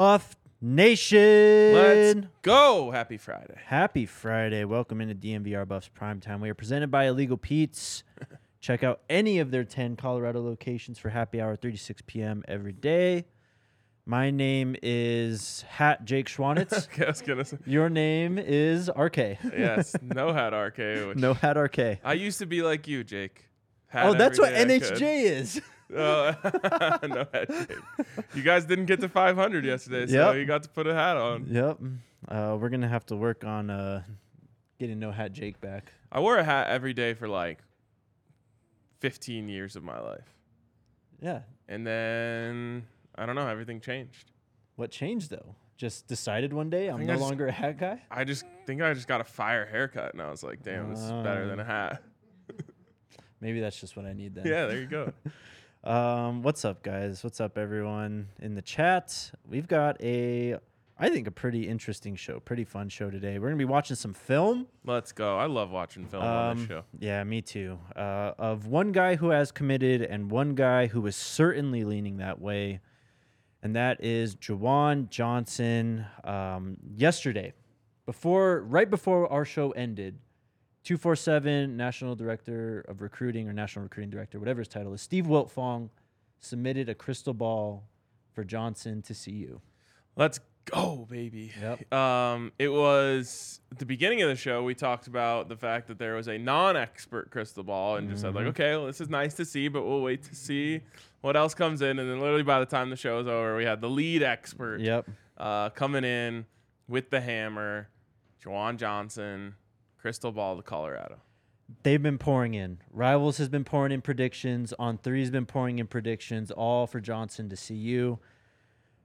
Buff Nation. Let's go. Happy Friday. Happy Friday. Welcome into DNVR Buffs Prime Time. We are presented by Illegal Pete's. Check out any of their 10 Colorado locations for happy hour 36 p.m. every day. My name is Hat Jake Schwanitz. Okay, I was gonna say Your name is RK. yes. No hat RK. Which No Hat RK. I used to be like you, Jake. Hat Oh, that's what every day I could. NHJ is. Oh, no hat. Jake. You guys didn't get to 500 yesterday, so Yep. you got to put a hat on. yep. Uh, we're going to have to work on uh, getting No Hat Jake back. I wore a hat every day for like 15 years of my life, Yeah. and then I don't know. Everything changed. What changed though? Just decided one day I'm no just- longer a hat guy. I just think I just got a fire haircut, and I was like, damn, this is better than a hat. Maybe that's just what I need then. Yeah, there you go. Um, what's up, guys? What's up, everyone in the chat? We've got a, I think, a pretty interesting show, pretty fun show today. We're gonna be watching some film. Let's go. I love watching film on this Um, show. Yeah, me too. Uh, of one guy who has committed and one guy who is certainly leaning that way, and that is Ju'Juan Johnson. Um, yesterday, before right before our show ended, two four seven National Director of Recruiting or National Recruiting Director, whatever his title is, Steve Wiltfong submitted a crystal ball for Johnson to CU. Let's go, baby. Yep. Um, it was at the beginning of the show. We talked about the fact that there was a non-expert crystal ball, and just said like, Mhm. okay, well, this is nice to see, but we'll wait to see what else comes in. And then literally by the time the show was over, we had the lead expert Yep. uh, coming in with the hammer, Ju'Juan Johnson, crystal ball to Colorado. they've been pouring in. Rivals has been pouring in predictions. On three's been pouring in predictions, all for Johnson to CU.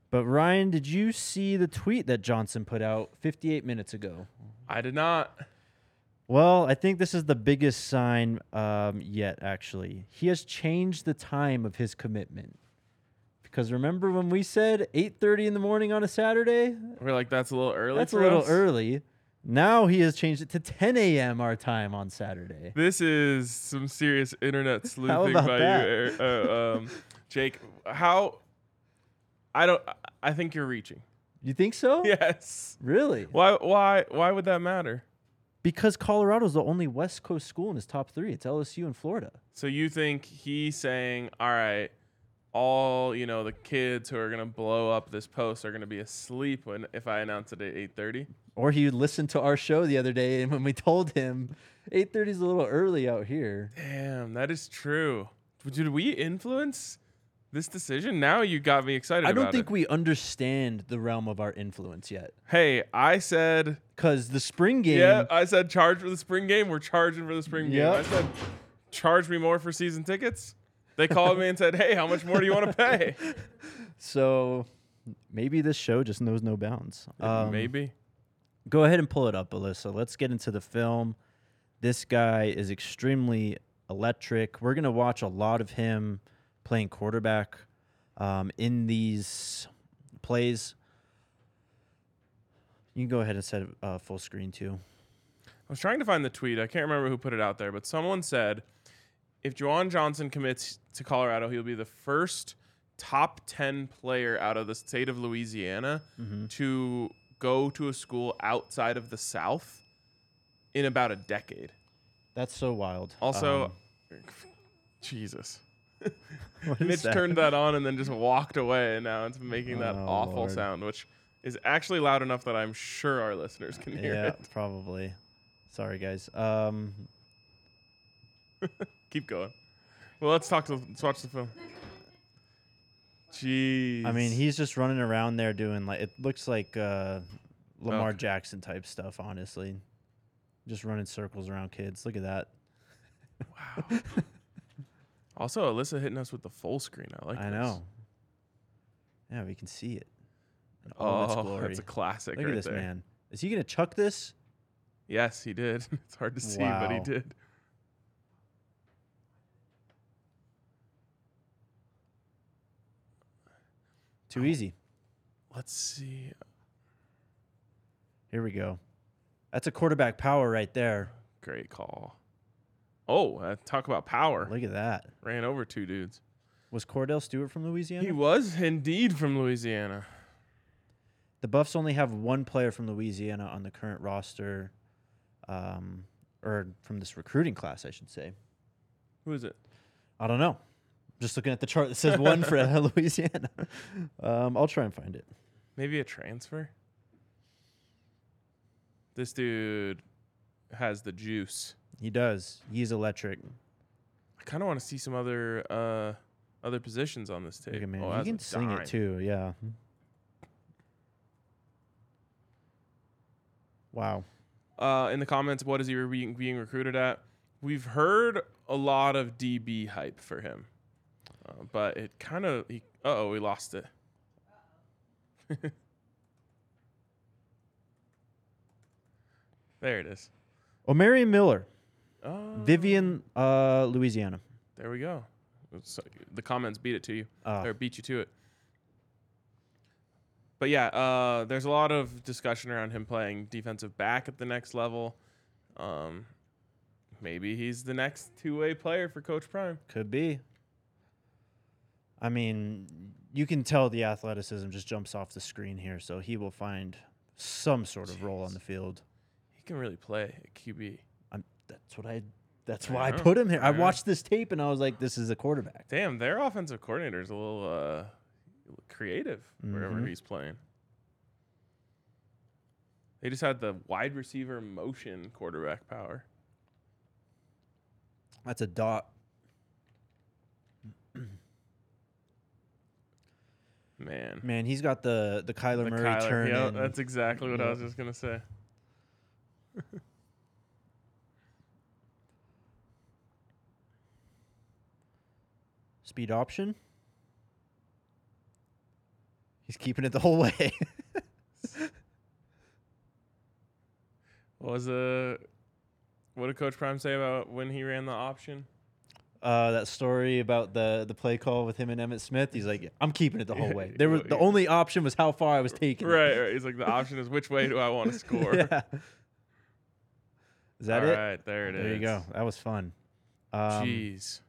But Ryan, did you see the tweet that Johnson put out 58 minutes ago? I did not. Well, I think this is the biggest sign um, yet. Actually, he has changed the time of his commitment. Because remember when we said 8:30 in the morning on a Saturday? We're like, that's a little early. That's a little us. early. Now he has changed it to 10 a.m. our time on Saturday. This is some serious internet sleuthing by that? you, uh, um, Jake. How? I don't. I think you're reaching. You think so? Yes. Really? Why? Why? Why would that matter? Because Colorado's the only West Coast school in his top three. It's LSU and Florida. So you think he's saying, all right, all you know, the kids who are gonna blow up this post are gonna be asleep when if I announce it at 8:30? Or he listened to our show the other day, and when we told him 8:30 is a little early out here. Damn, that is true. Did we influence this decision? Now you got me excited. I don't think it. we understand the realm of our influence yet. Hey, I said Because the spring game, Yeah, I said charge for the spring game. We're charging for the spring game. I said charge me more for season tickets. They called me and said, "Hey, how much more do you want to pay?" so maybe this show just knows no bounds. Um, Maybe. Go ahead and pull it up, Alyssa. Let's get into the film. This guy is extremely electric. We're going to watch a lot of him playing quarterback um, in these plays. You can go ahead and set it uh, full screen too. I was trying to find the tweet. I can't remember who put it out there, but someone said if Ju'Juan Johnson commits to Colorado, he'll be the first top 10 player out of the state of Louisiana Mm-hmm. to go to a school outside of the South in about a decade. That's so wild. Also, Um, Jesus. Mitch that? turned that on and then just walked away, and now it's making that Oh, awful Lord. sound, which is actually loud enough that I'm sure our listeners can hear it. yeah, it. probably. Sorry, guys. Um, Keep going. Well, let's talk to let's watch the film. Jeez. I mean, he's just running around there doing like it looks like uh, Lamar Okay. Jackson type stuff. Honestly, just running circles around kids. Look at that. wow. also, Alyssa hitting us with the full screen. I like. I this. know. Yeah, we can see it. in all its Oh, glory. that's a classic Look right at this there. man. Is he gonna chuck this? Yes, he did. it's hard to see, but he Wow. did. Too easy. Let's see. Here we go. That's a quarterback power right there. Great call. Oh, uh, talk about power. Look at that. Ran over two dudes. Was Kordell Stewart from Louisiana? He was indeed from Louisiana. The Buffs only have one player from Louisiana on the current roster, um, or from this recruiting class, I should say. Who is it? I don't know. Just looking at the chart that says one for Louisiana. Um, I'll try and find it. Maybe a transfer. This dude has the juice. He does. He's electric. I kind of want to see some other uh other positions on this tape. Look at man. Oh, he can sling dime. it too. Yeah. Wow. Uh, in the comments, what is he re- being recruited at? We've heard a lot of DB hype for him, uh, but it kind of. Uh oh, we lost it. there it is. Omarion Miller, Oh, Vivian, uh, Louisiana. There we go. It's- the comments beat it to you. Uh, or beat you to it. But yeah, uh, there's a lot of discussion around him playing defensive back at the next level. Um, maybe he's the next two-way player for Coach Prime. could be. I mean, you can tell the athleticism just jumps off the screen here, so he will find some sort of role on the field. He can really play at QB. I'm, that's what I. That's I why I put him here. I I know. watched this tape and I was like, "This is a quarterback." Damn, their offensive coordinator is a little uh, creative wherever Mhm. he's playing. They just had the wide receiver motion quarterback power. That's a dot. Man. Man, he's got the the Kyler The Murray Kyler- turn. yeah, in. that's exactly what I was just gonna say. Speed option. He's keeping it the whole way. What was the what did Coach Prime say about when he ran the option? Uh, that story about the the play call with him and Emmitt Smith. He's like, I'm keeping it the whole way. There was the only option was how far I was taking. Right, right. He's like the option is which way do I want to score? yeah. Is that All it? right, there it is. there you go. That was fun. Um, Jeez.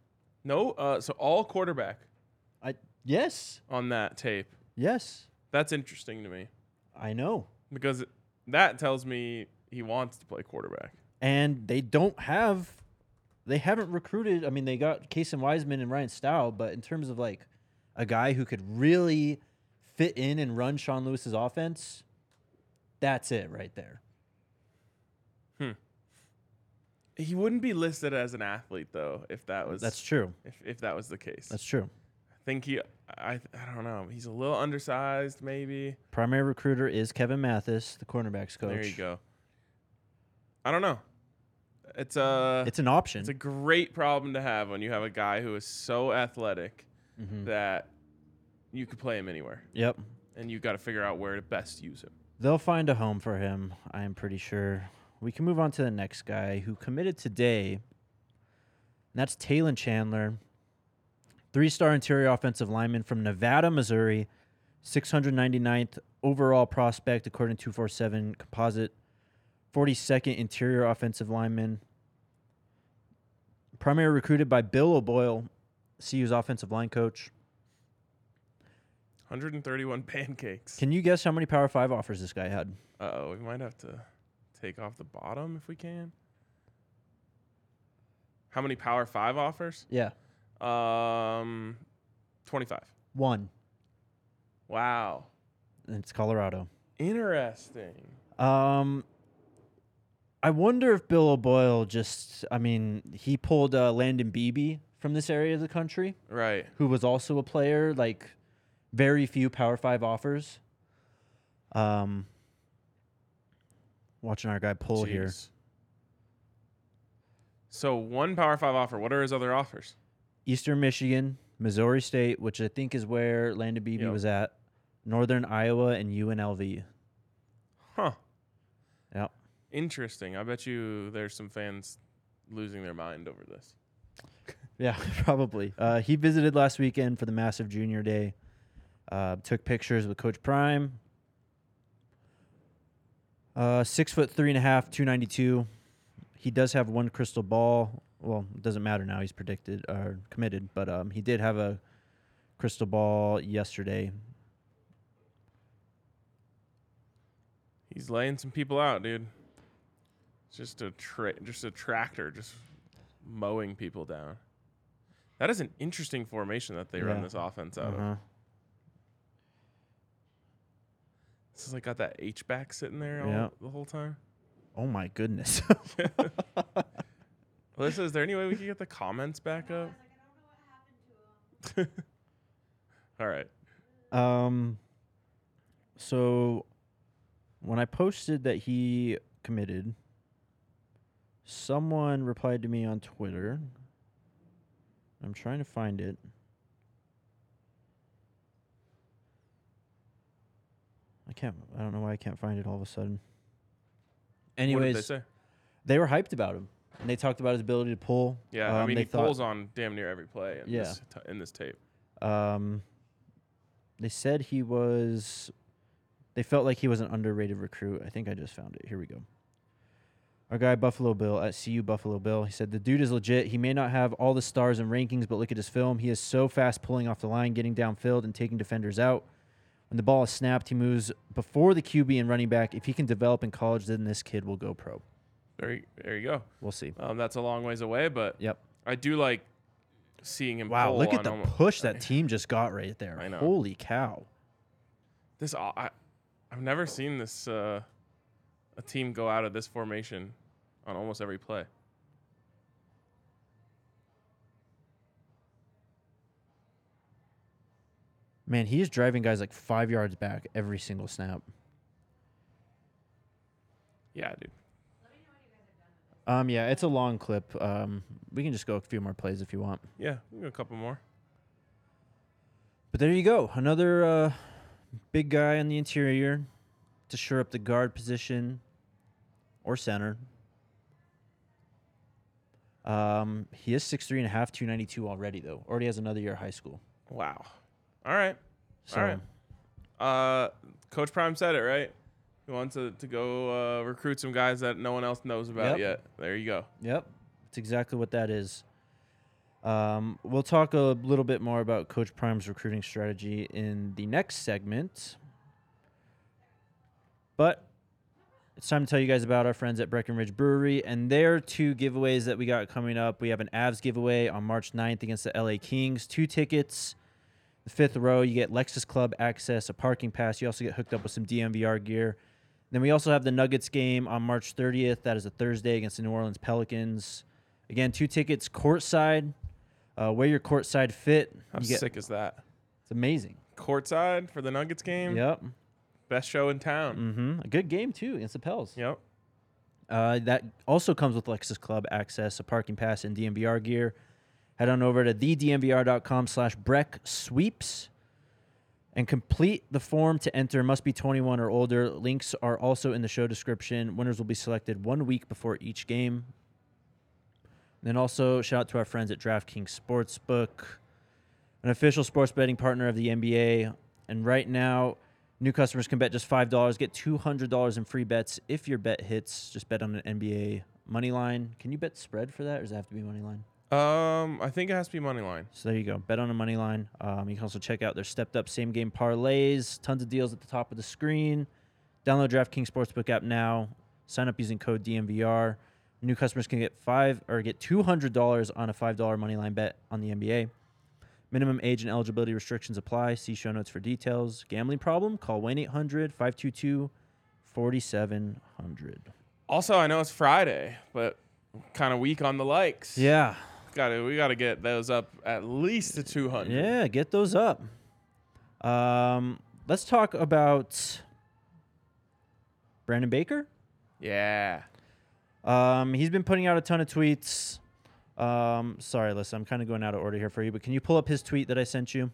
No, uh, so all quarterback I yes, on that tape. yes, That's interesting to me I know. because that tells me he wants to play quarterback. And they don't have, they haven't recruited. I mean, they got Casey Wiseman and Ryan Staub, but in terms of like a guy who could really fit in and run Sean Lewis's offense, that's it right there. Hmm. He wouldn't be listed as an athlete though if that was That's true. if, if that was the case. That's true. I think he I I don't know. He's a little undersized maybe. Primary recruiter is Kevin Mathis, the cornerbacks coach. There you go. I don't know. It's a It's an option. it's a great problem to have when you have a guy who is so athletic Mhm. that you could play him anywhere, Yep. and you've got to figure out where to best use him. They'll find a home for him, I am pretty sure. We can move on to the next guy who committed today. And that's Talan Chandler, three star interior offensive lineman from Nevada, Missouri, 699th overall prospect according to 247 composite, 42nd interior offensive lineman. Primarily recruited by Bill O'Boyle, CU's offensive line coach. 131 pancakes. Can you guess how many Power Five offers this guy had? Uh oh, we might have to take off the bottom if we can. How many Power Five offers? Yeah, Um, 25. one. Wow, And it's Colorado. interesting. Um, I wonder if Bill O'Boyle just, I mean, he pulled uh, Landon Beebe from this area of the country, Right. who was also a player, like very few Power Five offers. Um, watching our guy pull here. Jeez. So one Power Five offer. What are his other offers? Eastern Michigan, Missouri State, which I think is where Landon Beebe Yep. was at, Northern Iowa, and UNLV. Huh. Interesting. I bet you there's some fans losing their mind over this. Yeah, probably. Uh, he visited last weekend for the massive junior day. Uh, took pictures with Coach Prime. Uh, six foot three and a half, two ninety two. He does have one crystal ball. Well, it doesn't matter now. He's predicted or committed, but um, he did have a crystal ball yesterday. He's laying some people out, dude. It's just a tra- just a tractor just mowing people down. That is an interesting formation that they run this offense out of. Uh-huh. This is like got that H back sitting there all, Yeah. the whole time. Oh my goodness. Alyssa, is there any way we can get the comments back up? all right. um so when I posted that he committed, someone replied to me on Twitter. I'm trying to find it. I can't I don't know why I can't find it all of a sudden. Anyways, they say? they were hyped about him. And they talked about his ability to pull. Yeah, I Um, mean they he thought- pulls on damn near every play in Yeah. this t- in this tape. Um, they said he was. They felt like he was an underrated recruit. I think I just found it. Here we go. Our guy Buffalo Bill at CU Buffalo Bill. He said the dude is legit. He may not have all the stars and rankings, but look at his film. He is so fast pulling off the line, getting downfield, and taking defenders out. When the ball is snapped, he moves before the QB and running back. If he can develop in college, then this kid will go pro. There, you, there you go. We'll see. Um, that's a long ways away, but Yep. I do like seeing him. Wow, look at the almo- push that team just got right there. I know. Holy cow. This uh, I, I've never seen this uh, a team go out of this formation on almost every play. Man, he is driving guys like five yards back every single snap. Yeah, dude. Um, yeah, it's a long clip. Um, we can just go a few more plays if you want. Yeah, we got a couple more. But there you go, another uh, big guy on the interior to shore up the guard position or center. Um, he is six three and a half, two ninety two already though. Already has another year of high school. Wow. All right. So right. Uh, Coach Prime said it right. He wants to, to go uh, recruit some guys that no one else knows about Yep. yet. There you go. Yep, that's exactly what that is. Um, we'll talk a little bit more about Coach Prime's recruiting strategy in the next segment. But it's time to tell you guys about our friends at Breckenridge Brewery and their two giveaways that we got coming up. We have an Avs giveaway on March 9th against the LA Kings, two tickets. The fifth row, you get Lexus Club access, a parking pass. You also get hooked up with some DNVR gear. Then we also have the Nuggets game on March 30th. That is a Thursday against the New Orleans Pelicans. Again, two tickets courtside. Uh, wear your courtside fit. How you get, sick is that? It's amazing. Courtside for the Nuggets game. Yep. Best show in town. Mm-hmm. A good game too against the Pels. Yep. Uh, that also comes with Lexus Club access, a parking pass, and DNVR gear. Head on over to thednvr.com slash Breck Sweeps and complete the form to enter. Must be 21 or older. Links are also in the show description. Winners will be selected one week before each game. Then also shout out to our friends at DraftKings Sportsbook, an official sports betting partner of the NBA. And right now, new customers can bet just five dollars, get two hundred dollars in free bets if your bet hits. Just bet on an NBA money line. Can you bet spread for that, or does it have to be money line? Um, I think it has to be money line. So there you go. Bet on a money line. Um, you can also check out their stepped up same game parlays. Tons of deals at the top of the screen. Download DraftKings Sportsbook app now. Sign up using code DNVR. New customers can get five or get two hundred dollars on a five dollar money line bet on the NBA. Minimum age and eligibility restrictions apply. See show notes for details. Gambling problem? Call 1 800 522 4700. Also, I know it's Friday, but kind of weak on the likes. Yeah. Got to we got to get those up at least to 200. Yeah, get those up. Um, let's talk about Brandon Baker. Yeah. Um, he's been putting out a ton of tweets. Um, sorry, listen, I'm kind of going out of order here for you, but can you pull up his tweet that I sent you?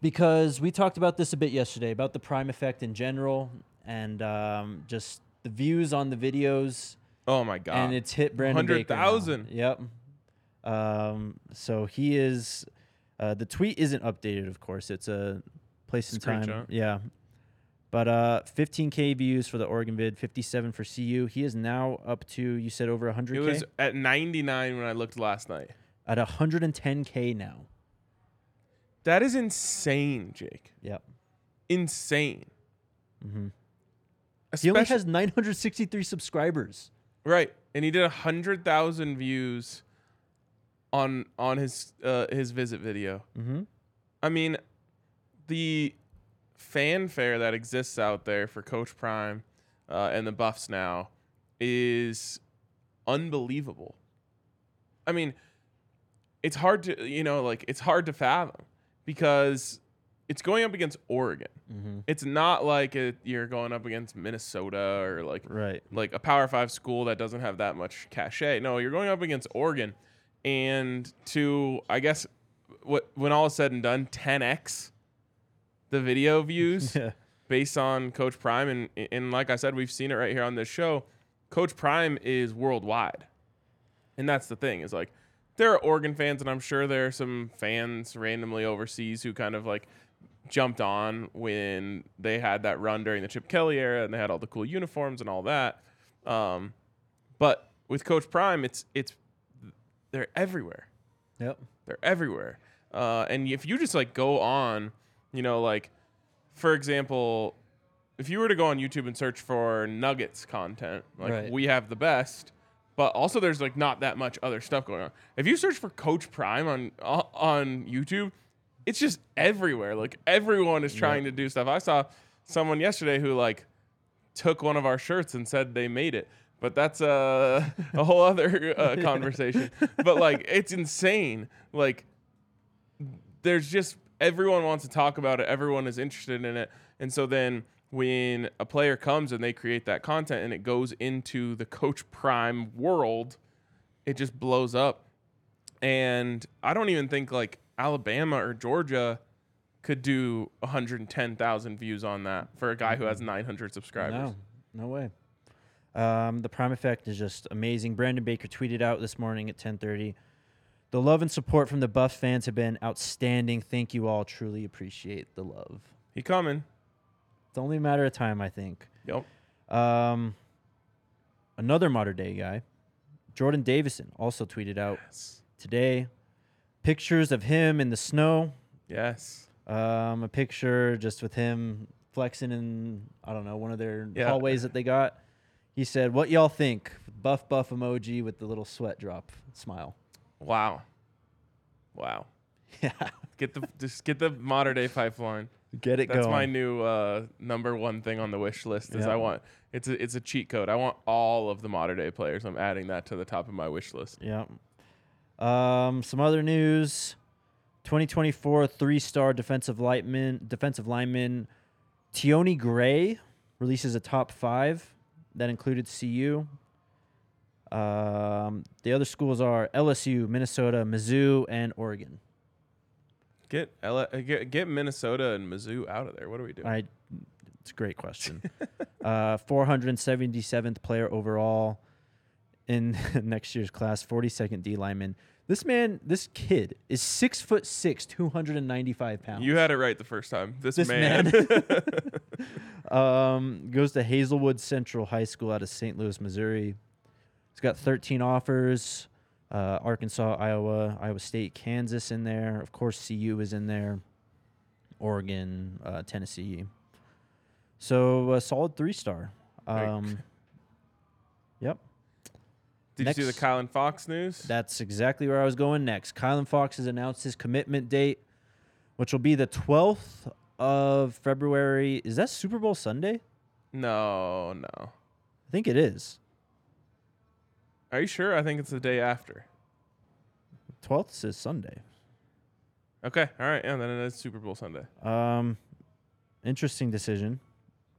Because we talked about this a bit yesterday about the prime effect in general and um, just the views on the videos, Oh my god. and it's hit Brandon Baker. 100,000. Yep. Um, so he is. Uh, the tweet isn't updated, of course. It's a place and time. Yeah. But uh, 15k views for the Oregon vid, 57 for CU. He is now up to you said over 100k it was at 99 when I looked last night. at 110k now. That is insane, Jake. Yep. Insane. Mm-hmm. He only has 963 subscribers. right, and he did hundred thousand views on on his uh, his visit video. Mm-hmm. I mean, the fanfare that exists out there for Coach Prime uh, and the Buffs now is unbelievable. I mean, it's hard to you know like it's hard to fathom because it's going up against Oregon. Mm-hmm. It's not like it, you're going up against Minnesota or like Right. like a Power Five school that doesn't have that much cachet. No, you're going up against Oregon, and to I guess what when all is said and done, 10x the video views Yeah. based on Coach Prime, and and like I said, we've seen it right here on this show. Coach Prime is worldwide, and that's the thing is like there are Oregon fans, and I'm sure there are some fans randomly overseas who kind of like jumped on when they had that run during the Chip Kelly era, and they had all the cool uniforms and all that. Um, but with Coach Prime, it's it's they're everywhere. Yep. They're everywhere. Uh, and if you just like go on, you know, like for example, if you were to go on YouTube and search for Nuggets content, like Right. we have the best, but also there's like not that much other stuff going on. If you search for Coach Prime on uh, on YouTube, it's just everywhere. Like everyone is trying to do stuff. I saw someone yesterday who like took one of our shirts and said they made it. But that's a, a whole other uh, conversation. but like, it's insane. Like, there's just everyone wants to talk about it. Everyone is interested in it. And so then when a player comes and they create that content and it goes into the Coach Prime world, it just blows up. And I don't even think like Alabama or Georgia could do 110,000 views on that for a guy who has 900 subscribers. No, no way. Um, the prime effect is just amazing. Brandon Baker tweeted out this morning at 10:30. The love and support from the Buff fans have been outstanding. Thank you all. Truly appreciate the love. He coming. It's only a matter of time, I think. Yep. Um, another Mater Dei guy, Jordon Davison, also tweeted out Yes. today pictures of him in the snow. Yes. Um, a picture just with him flexing in I don't know one of their Yeah. hallways that they got. He said, "What y'all think?" Buff buff emoji with the little sweat drop smile. Wow. Wow. Yeah, Get the just get the Mater Dei pipeline. get it going. That's going. my new uh, number one thing on the wish list. Is Yeah. I want it's a it's a cheat code. I want all of the Mater Dei players. I'm adding that to the top of my wish list. Yeah. Um, some other news: 2024 three-star defensive lineman, defensive lineman Tioni Gray releases a top five that included CU. Um, the other schools are LSU, Minnesota, Mizzou, and Oregon. Get L- uh, get, get Minnesota and Mizzou out of there. What are we doing? I, it's a great question. uh, 477th player overall in next year's class, 42nd D lineman. This man, this kid is six foot six, 295 pounds. you had it right the first time. This, This man. um, goes to Hazelwood Central High School out of St. Louis, Missouri. He's got 13 offers. Uh, Arkansas, Iowa, Iowa State, Kansas in there. Of course, CU is in there. Oregon, uh, Tennessee. So a solid three star. Right. Um, yep, Did you see the Next- Kylan Fox news? that's exactly where I was going next. Kylan Fox has announced his commitment date, which will be the 12th of February. Is that Super Bowl Sunday? no, no. I think it is. Are you sure? I think it's the day after. 12th is Sunday. Okay. All right. Yeah. Then it is Super Bowl Sunday. Um, interesting decision,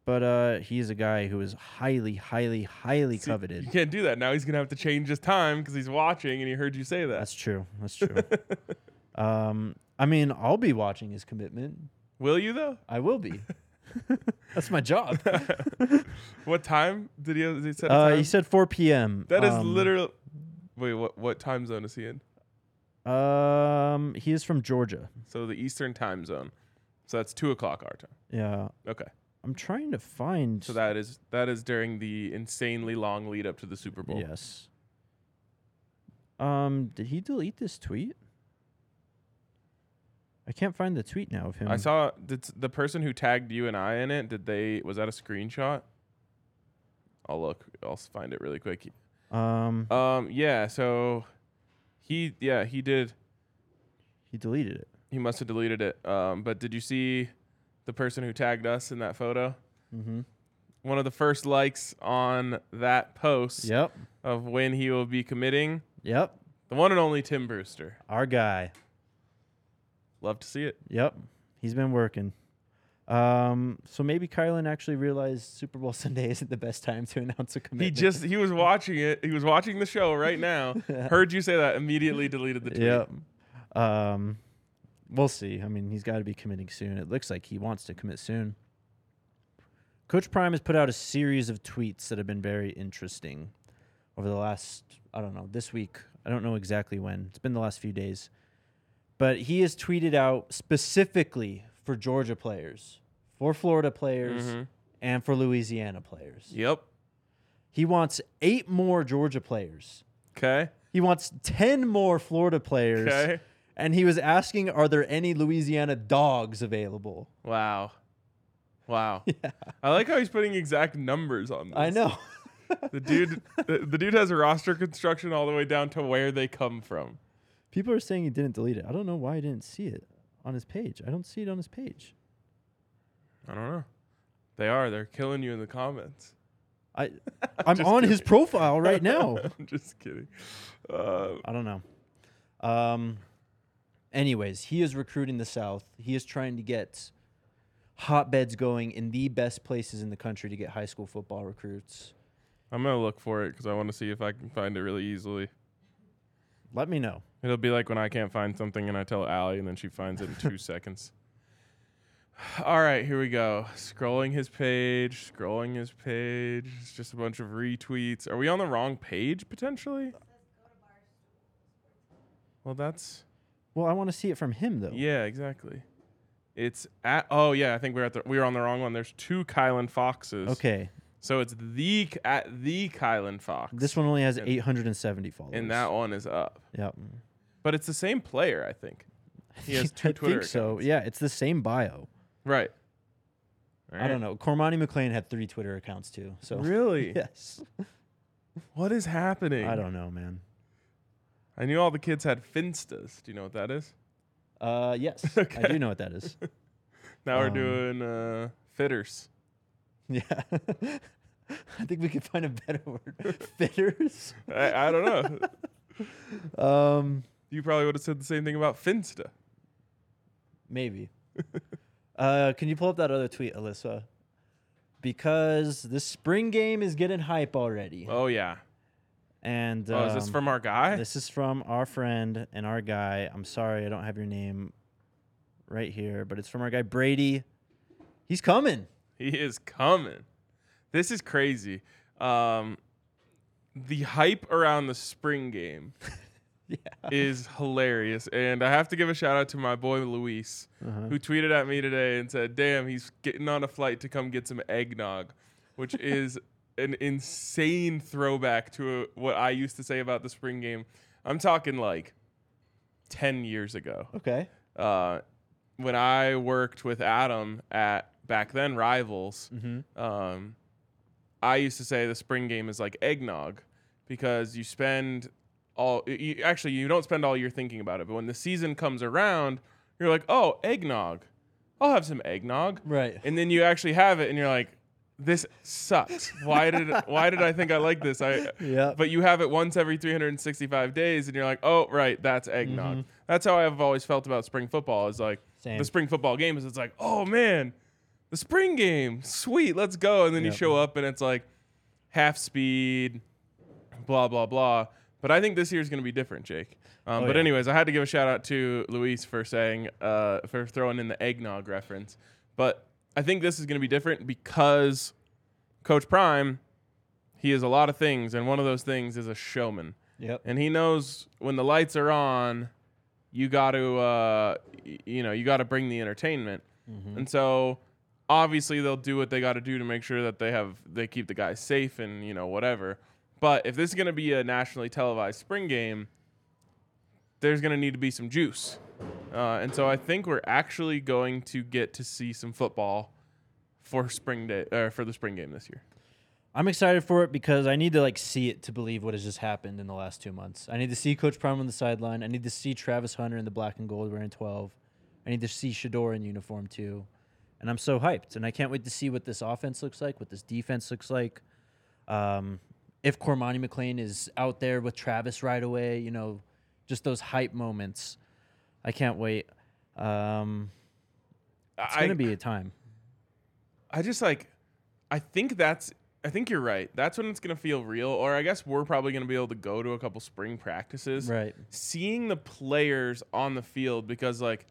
but uh, he's a guy who is highly, highly, highly See, coveted. You can't do that now. He's gonna have to change his time because he's watching and he heard you say that. That's true. That's true. um, I mean, I'll be watching his commitment. Will you though? I will be. That's my job. what time did he? Did he set Uh, he said 4 p.m. that is Um, literally. Wait, what? What time zone is he in? Um, he is from Georgia. So the Eastern time zone. So that's two o'clock our time. Yeah, Okay. I'm trying to find. So that is that is during the insanely long lead up to the Super Bowl. Yes. Um, did he delete this tweet? I can't find the tweet now of him. I saw did the person who tagged you and I in it. Did they? Was that a screenshot? I'll look. I'll find it really quick. Um, Um, yeah. So he, yeah, he did. he deleted it. He must have deleted it. Um, but did you see the person who tagged us in that photo? Mm-hmm. One of the first likes on that post Yep. of when he will be committing. Yep. The one and only Tim Brewster. Our guy. Love to see it. Yep. He's been working. Um, so maybe Kylan actually realized Super Bowl Sunday isn't the best time to announce a commitment. He just he was watching it. He was watching the show right now. Heard you say that. Immediately deleted the tweet. Yep. Um, we'll see. I mean, he's got to be committing soon. It looks like he wants to commit soon. Coach Prime has put out a series of tweets that have been very interesting over the last, I don't know, this week. I don't know exactly when. It's been the last few days. But he has tweeted out specifically for Georgia players, for Florida players, Mhm. and for Louisiana players. Yep. He wants eight more Georgia players. Okay. He wants 10 more Florida players. Okay. And he was asking, are there any Louisiana dogs available? Wow. Wow. Yeah. I like how he's putting exact numbers on this. I know. The dude the, the dude has a roster construction all the way down to where they come from. People are saying he didn't delete it. I don't know why I didn't see it on his page. I don't see it on his page. I don't know. They are. They're killing you in the comments. I I'm Just on his kidding. profile right now. I'm just kidding. Uh, I don't know. Um anyways, he is recruiting the South. He is trying to get hotbeds going in the best places in the country to get high school football recruits. I'm gonna look for it because I want to see if I can find it really easily. Let me know. It'll be like when I can't find something and I tell Allie and then she finds it in two seconds. All right, here we go. Scrolling his page, scrolling his page. It's just a bunch of retweets. Are we on the wrong page potentially? Well, that's Well, I want to see it from him though. yeah, exactly. It's at oh yeah, I think we're at the we were on the wrong one. There's two Kylan Foxes. Okay. So it's the at the Kylan Fox. This one only has And- 870 followers. and that one is up. Yep. But it's the same player, I think. He has two I Twitter think so. accounts. Yeah, it's the same bio. Right. I don't know. Cormani McLean had three Twitter accounts too. So Really? yes. What is happening? I don't know, man. I knew all the kids had Finstas. Do you know what that is? Uh, yes, I do know what that is. Now we're Um, doing uh, fitters. Yeah. I think we could find a better word. Fitters. I, I don't know. Um, you probably would have said the same thing about Finsta. maybe. uh, can you pull up that other tweet, Alyssa? Because the spring game is getting hype already, Oh yeah. and Oh, is this um, from our guy? This is from our friend and our guy. I'm sorry, I don't have your name right here, but it's from our guy Brady. He's coming. He is coming. This is crazy. Um, the hype around the spring game Yeah. is hilarious, and I have to give a shout out to my boy Luis. Uh-huh. who tweeted at me today and said, "Damn, he's getting on a flight to come get some eggnog," which is an insane throwback to uh what I used to say about the spring game. I'm talking like 10 years ago. Okay. Uh, when I worked with Adam at back then Rivals, Mm-hmm. um, I used to say the spring game is like eggnog because you spend all you, actually you don't spend all year thinking about it, but when the season comes around, you're like, oh, eggnog, I'll have some eggnog, Right. and then you actually have it, and you're like, this sucks. Why did why did I think I like this? I Yeah. but you have it once every 365 days, and you're like, oh, right, that's eggnog. Mhm. That's how I've always felt about spring football. Is like Same. the spring football game is it's like, oh man, the spring game, sweet, let's go. And then you show up and it's like half speed, blah blah blah. But I think this year's gonna be different, Jake. Um, Oh, but yeah. anyways, I had to give a shout out to Luis for saying uh, for throwing in the eggnog reference. But I think this is gonna be different because Coach Prime, he is a lot of things, and one of those things is a showman Yep. and he knows when the lights are on, you got to, uh, y- you know, you got to bring the entertainment. Mhm. And so, obviously, they'll do what they got to do to make sure that they have they keep the guys safe and you know whatever. But if this is going to be a nationally televised spring game, there's going to need to be some juice. Uh, and so I think we're actually going to get to see some football for spring day or for the spring game this year. I'm excited for it because I need to like see it to believe what has just happened in the last two months. I need to see Coach Prime on the sideline. I need to see Travis Hunter in the black and gold wearing 12. I need to see Shedeur in uniform too. And I'm so hyped. And I can't wait to see what this offense looks like, what this defense looks like. Um, if Cormani McLean is out there with Travis right away, you know, just those hype moments. I can't wait. Um, it's I, going to be a time. I just like, I think that's, I think you're right. That's when it's gonna feel real. Or I guess we're probably gonna be able to go to a couple spring practices, Right. seeing the players on the field because like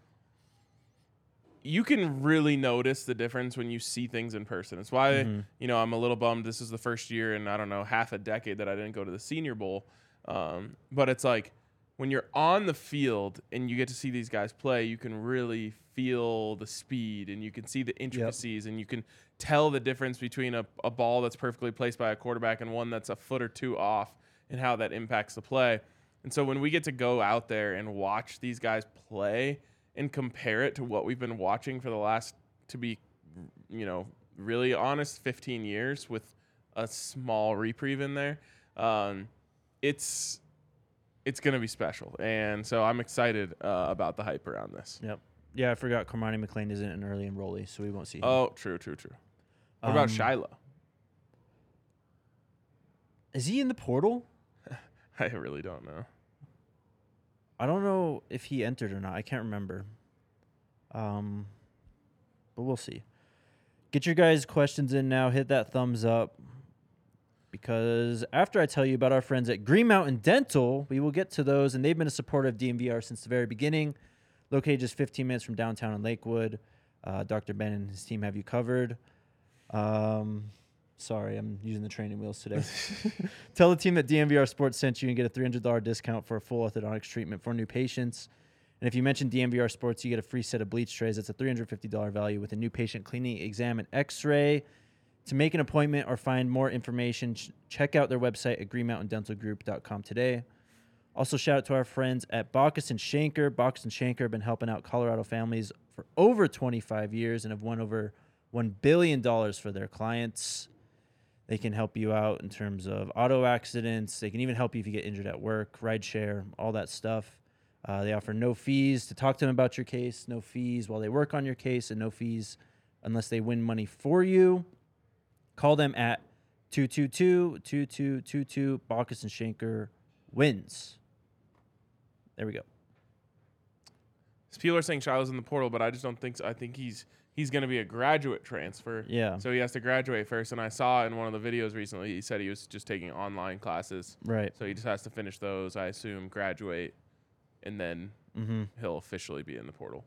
you can really notice the difference when you see things in person. It's why Mhm. you know I'm a little bummed. This is the first year in I don't know half a decade that I didn't go to the Senior Bowl. Um, but it's like when you're on the field and you get to see these guys play, you can really feel the speed and you can see the intricacies and you can tell the difference between a, a ball that's perfectly placed by a quarterback and one that's a foot or two off and how that impacts the play. And so when we get to go out there and watch these guys play and compare it to what we've been watching for the last, to be, you know, really honest, 15 years with a small reprieve in there, um, it's it's gonna be special. And so I'm excited uh, about the hype around this. Yep. Yeah, I forgot Cormani McLean isn't an early enrollee, so we won't see him. Oh, true, true, true. What about Um, Shiloh? Is he in the portal? I really don't know. I don't know if he entered or not. I can't remember. Um, but we'll see. Get your guys' questions in now. Hit that thumbs up. Because after I tell you about our friends at Green Mountain Dental, we will get to those. And they've been a supporter of DNVR since the very beginning. Located just 15 minutes from downtown in Lakewood. Uh, Dr. Ben and his team have you covered. Um, sorry, I'm using the training wheels today. Tell the team that DNVR Sports sent you and get a $300 discount for a full orthodontics treatment for new patients. And if you mention DNVR Sports, you get a free set of bleach trays. That's a $350 value with a new patient cleaning, exam, and x-ray. To make an appointment or find more information, ch- check out their website at greenmountaindentalgroup.com today. Also, shout out to our friends at Bachus and Schanker. Bachus and Schanker have been helping out Colorado families for over 25 years and have won over $1 billion for their clients. They can help you out in terms of auto accidents. They can even help you if you get injured at work, ride share, all that stuff. Uh, they offer no fees to talk to them about your case, no fees while they work on your case, and no fees unless they win money for you. Call them at 222 2222. Bachus and Schanker wins. There we go. People are saying Shiloh's in the portal, but I just don't think so. I think he's he's going to be a graduate transfer. Yeah. So he has to graduate first. And I saw in one of the videos recently, he said he was just taking online classes. Right. So he just has to finish those, I assume, graduate, and then Mm-hmm. he'll officially be in the portal.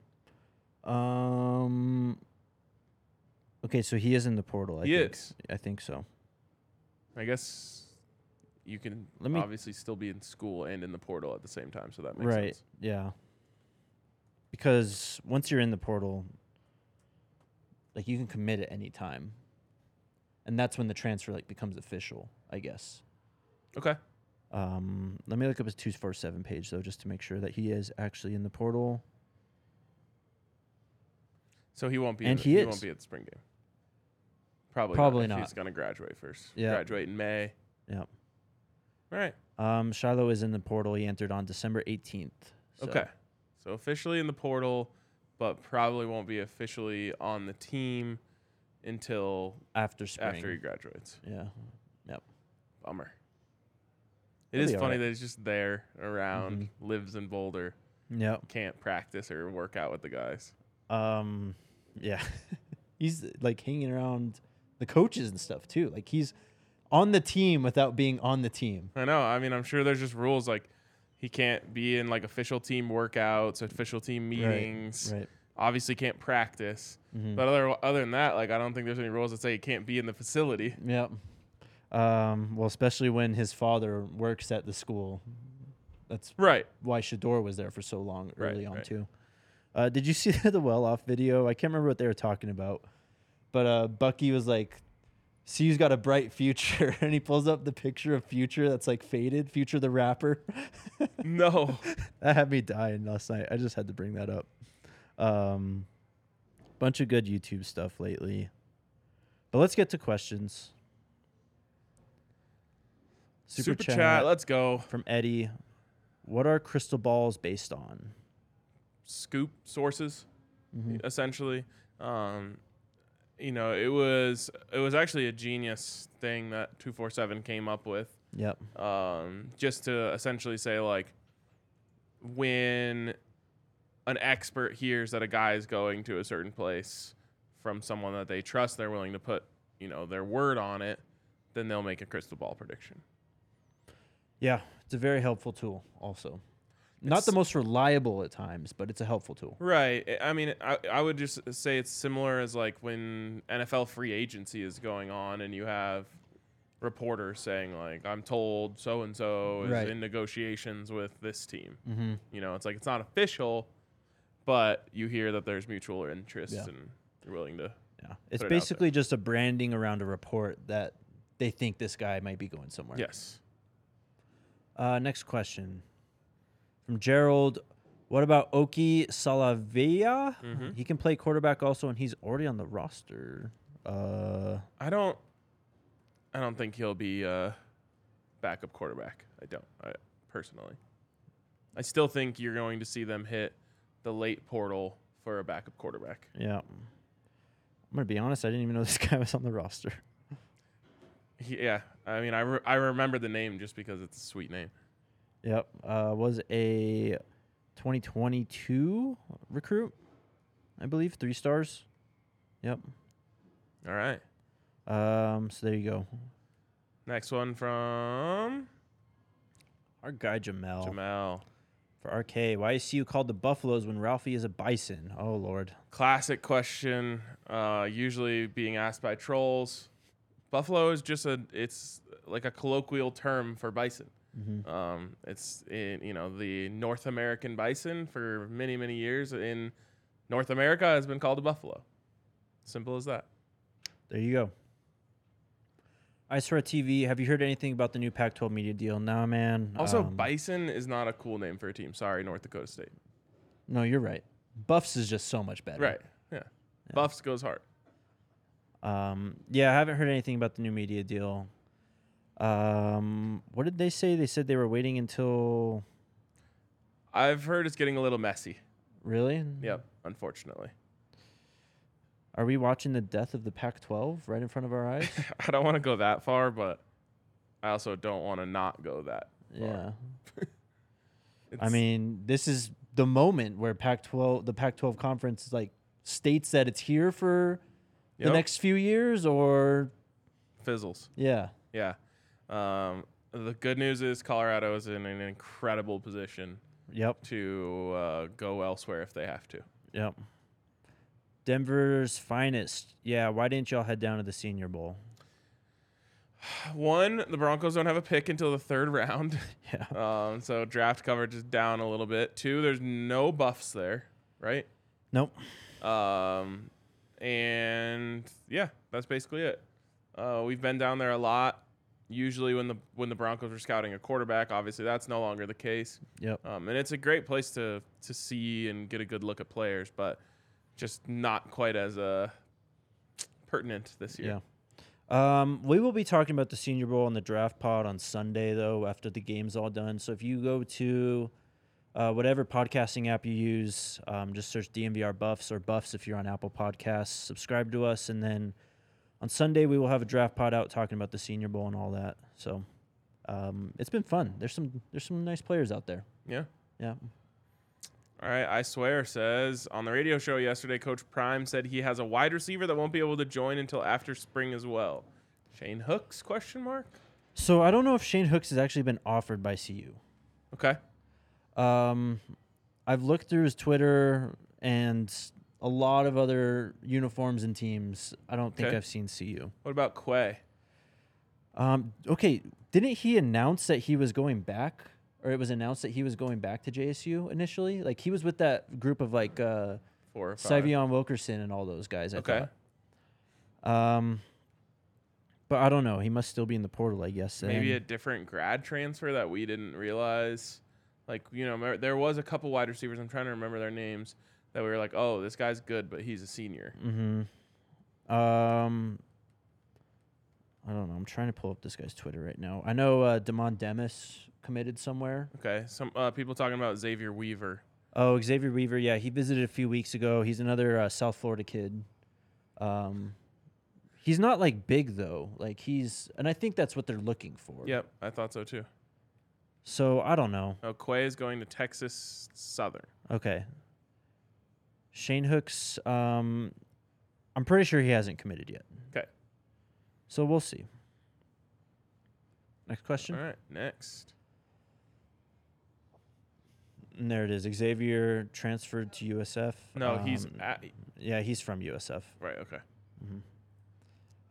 Um. Okay, so he is in the portal. I He think. is. I think so. I guess you can Let me- obviously still be in school and in the portal at the same time, so that makes right. sense. Right. Yeah. Because once you're in the portal, like you can commit at any time, and that's when the transfer like becomes official. I guess. Okay. Um, let me look up his two four seven page though, just to make sure that he is actually in the portal. So he won't be. And the, he he won't be at the spring game. Probably. Probably not. not. He's gonna graduate first. Yeah. Graduate in May. Yeah. All right. Um, Shiloh is in the portal. He entered on December eighteenth. Okay. So officially in the portal, but probably won't be officially on the team until After spring. after he graduates. yeah. Yep. Bummer. It He'll is funny alright. that he's just there around, Mm-hmm. lives in Boulder, Yep. can't practice or work out with the guys. Um, yeah, he's like hanging around the coaches and stuff too. Like he's on the team without being on the team. I know. I mean, I'm sure there's just rules like he can't be in like official team workouts, official team meetings. Right. right. Obviously, can't practice. Mhm. But other other than that, like I don't think there's any rules that say he can't be in the facility. Yep. Um, well, especially when his father works at the school. That's Right. why Shedeur was there for so long Right, early on right. too. Uh, did you see the well off video? I can't remember what they were talking about, but uh, Bucky was like, "Cu's got a bright future," and he pulls up the picture of Future that's like faded. Future the rapper. No. that had me dying last night. I just had to bring that up. Um, bunch of good YouTube stuff lately. But let's get to questions. Super, chat. chat, Let's go. from Eddie. What are crystal balls based on? Scoop sources, Mhm. essentially. Um, you know, it was it was actually a genius thing that two four seven came up with. Yep. um, just to essentially say like when an expert hears that a guy is going to a certain place from someone that they trust they're willing to put you know their word on it then they'll make a crystal ball prediction Yeah, it's a very helpful tool. Also, not the most reliable at times, but it's a helpful tool. right i mean I, I would just say it's similar as like when nfl free agency is going on and you have reporters saying like i'm told so and so is Right. in negotiations with this team Mm-hmm. You know, it's like it's not official, but you hear that there's mutual interest Yeah. and you're willing to. Yeah, it's it out there. basically just a branding around a report that they think this guy might be going somewhere. Yes. Uh, next question from Gerald. What about Oki Salavia? Mhm. He can play quarterback also, and he's already on the roster. Uh, I don't. I don't think he'll be a backup quarterback. I don't. I, personally, I still think you're going to see them hit the late portal for a backup quarterback. yeah. I'm gonna be honest. I didn't even know this guy was on the roster. Yeah, I mean, I re- I remember the name just because it's a sweet name. Yep. Uh, was a 2022 recruit, I believe. Three stars. Yep. All right. Um. So there you go. Next one from Our guy Jamel. Jamal. For RK, why is CU called the Buffaloes when Ralphie is a bison? Oh Lord. Classic question, uh, usually being asked by trolls. Buffalo is just a, it's like a colloquial term for bison. Mm-hmm. Um, it's in, you know, the North American bison for many, many years in North America has been called a buffalo. Simple as that. There you go. Ice TV, have you heard anything about the new Pac 12 media deal? Nah, man. Also, Um, bison is not a cool name for a team. Sorry, North Dakota State. No, you're right. Buffs is just so much better. Right. Yeah. Buffs goes hard. Um, yeah, I haven't heard anything about the new media deal. Um, what did they say? They said they were waiting until. I've heard it's getting a little messy. Really? Yep. Unfortunately. Are we watching the death of the Pac 12 right in front of our eyes? I don't want to go that far, but I also don't want to not go that. yeah. I mean, this is the moment where Pac-12, the Pac-12 conference, like states that it's here for the next few years, or fizzles. yeah, Yeah. Um, the good news is Colorado is in an incredible position yep, to uh, go elsewhere if they have to. yep. Denver's finest. Yeah, why didn't y'all head down to the Senior Bowl? One, the Broncos don't have a pick until the third round, Yeah. um, so draft coverage is down a little bit. Two, there's no buffs there, right? Nope. Um, and yeah, that's basically it. Uh, we've been down there a lot. Usually, when the when the Broncos are scouting a quarterback, obviously that's no longer the case. Yep. Um, and it's a great place to to see and get a good look at players, but just not quite as uh, pertinent this year. Yeah. Um, we will be talking about the Senior Bowl and the draft pod on Sunday, though, after the game's all done. So if you go to uh, whatever podcasting app you use, um, just search DNVR Buffs or Buffs if you're on Apple Podcasts. Subscribe to us, and then on Sunday we will have a draft pod out talking about the Senior Bowl and all that. So um, it's been fun. There's some there's some nice players out there. Yeah. Yeah. All right. I swear says on the radio show yesterday, Coach Prime said he has a wide receiver that won't be able to join until after spring as well. Shane Hooks? Question mark. So I don't know if Shane Hooks has actually been offered by CU. Okay. Um, I've looked through his Twitter and a lot of other uniforms and teams. I don't think Okay. I've seen CU. What about Quay? Um, okay, didn't he announce that he was going back, or it was announced that he was going back to JSU initially? Like he was with that group of like uh, Four or five. Sy'Veon Wilkerson and all those guys. I Okay. thought. Um, but I don't know. He must still be in the portal, I guess. Maybe a and- different grad transfer that we didn't realize. Like you know, there was a couple wide receivers. I'm trying to remember their names that we were like, oh, this guy's good, but he's a senior. Mm-hmm. Um. I don't know. I'm trying to pull up this guy's Twitter right now. I know uh, Demond Demis committed somewhere. Okay, some uh, people talking about Xavier Weaver. Oh, Xavier Weaver. Yeah, he visited a few weeks ago. He's another uh, South Florida kid. Um, he's not like big though. Like he's, and I think that's what they're looking for. Yep, I thought so too. So I don't know. Oh, Quay is going to Texas Southern. Okay. Shane Hooks. Um, I'm pretty sure he hasn't committed yet. Okay. So we'll see. Next question. All right, next. And there it is. Xavier transferred to USF. No, he's Um, at, yeah, he's from USF. right. Okay.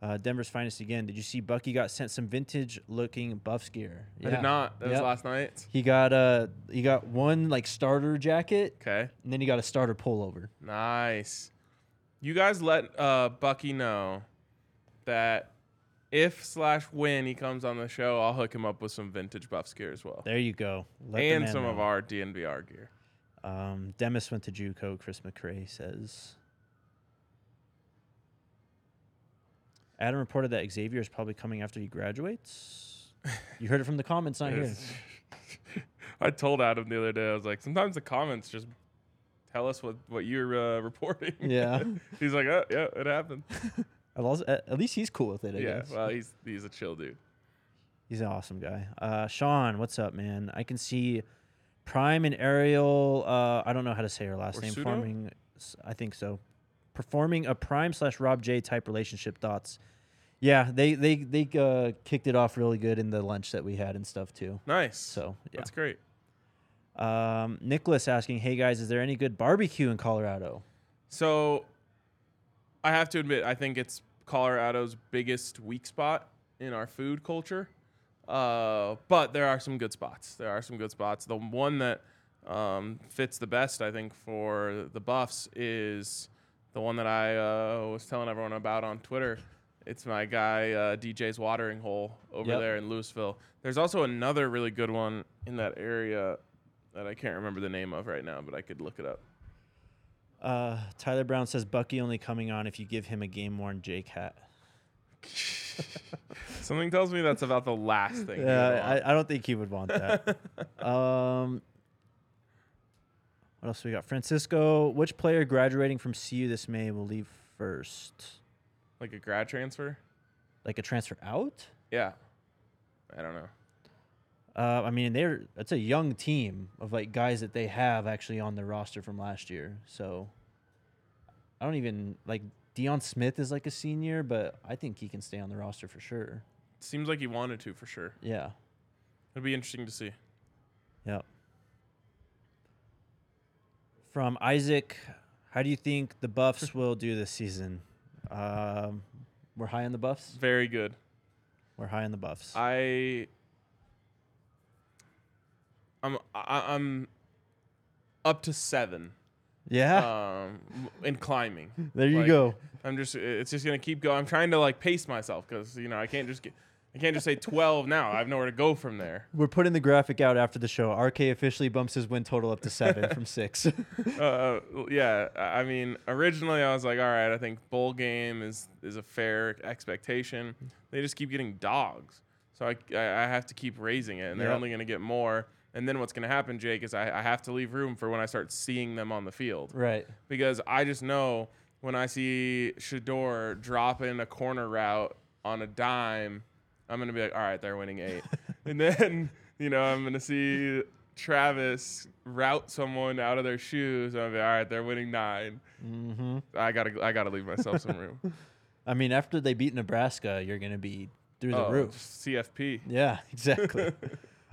Uh, Denver's finest again. Did you see Bucky got sent some vintage looking Buffs gear? I did not. That was Yep. last night. He got uh he got one like starter jacket Okay. and then he got a starter pullover. Nice. You guys let uh, Bucky know that if slash when he comes on the show, I'll hook him up with some vintage Buffs gear as well, There you go. Let the and man some of know. our DNVR gear. Um, Demis went to JUCO. Chris McCrae says. Adam reported that Xavier is probably coming after he graduates. You heard it from the comments, not here. I told Adam the other day, I was like, sometimes the comments just tell us what, what you're uh, reporting. Yeah. he's like, oh, yeah, it happened. At least- At at least he's cool with it. I yeah, guess. well, he's he's a chill dude. He's an awesome guy. Uh, Sean, what's up, man? I can see Prime and Ariel. Uh, I don't know how to say her last name. S- I think so. Performing a Prime slash Rob J type relationship. Thoughts? Yeah, they they they uh, kicked it off really good in the lunch that we had and stuff too. Nice. So yeah. That's great. Um, Nicholas asking, "Hey guys, is there any good barbecue in Colorado?" So I have to admit, I think it's Colorado's biggest weak spot in our food culture. Uh, but there are some good spots. There are some good spots. The one that um, fits the best, I think, for the Buffs is the one that I uh, was telling everyone about on Twitter. It's my guy uh, DJ's Watering Hole over Yep. there in Louisville. There's also another really good one in that area that I can't remember the name of right now, but I could look it up. Uh, Tyler Brown says Bucky only coming on if you give him a game worn Jake hat. Something tells me that's about the last thing. Yeah. I, I don't think he would want that. um, what else we got? Francisco, which player graduating from CU this May will leave first? like a grad transfer. Like a transfer out? Yeah, I don't know. Uh, I mean, they're it's a young team of like guys that they have actually on their roster from last year. So I don't even like Dion Smith is like a senior, but I think he can stay on the roster for sure. Seems like he wanted to for sure. Yeah. It'd be interesting to see. Yep. From Isaac, how do you think the Buffs will do this season? Um, we're high on the Buffs. Very good. We're high on the Buffs. I. I'm I, I'm up to seven. yeah. Um, in climbing. there you like, go. I'm just it's just gonna keep going. I'm trying to like pace myself because you know I can't just get I can't just say 12 now. I have nowhere to go from there. We're putting the graphic out after the show. RK officially bumps his win total up to seven from six. uh, yeah, I mean, originally I was like, all right, I think bowl game is is a fair expectation. They just keep getting dogs, so I I I have to keep raising it, and they're Yep. only going to get more. And then what's going to happen, Jake, is I, I have to leave room for when I start seeing them on the field right. because I just know when I see Shedeur drop in a corner route on a dime, I'm gonna be like, all right, they're winning eight, and then you know I'm gonna see Travis route someone out of their shoes. I'm gonna be all right, they're winning nine. hmm I gotta I gotta leave myself some room. I mean, after they beat Nebraska, you're going to be through the oh, roof. CFP. Yeah, exactly.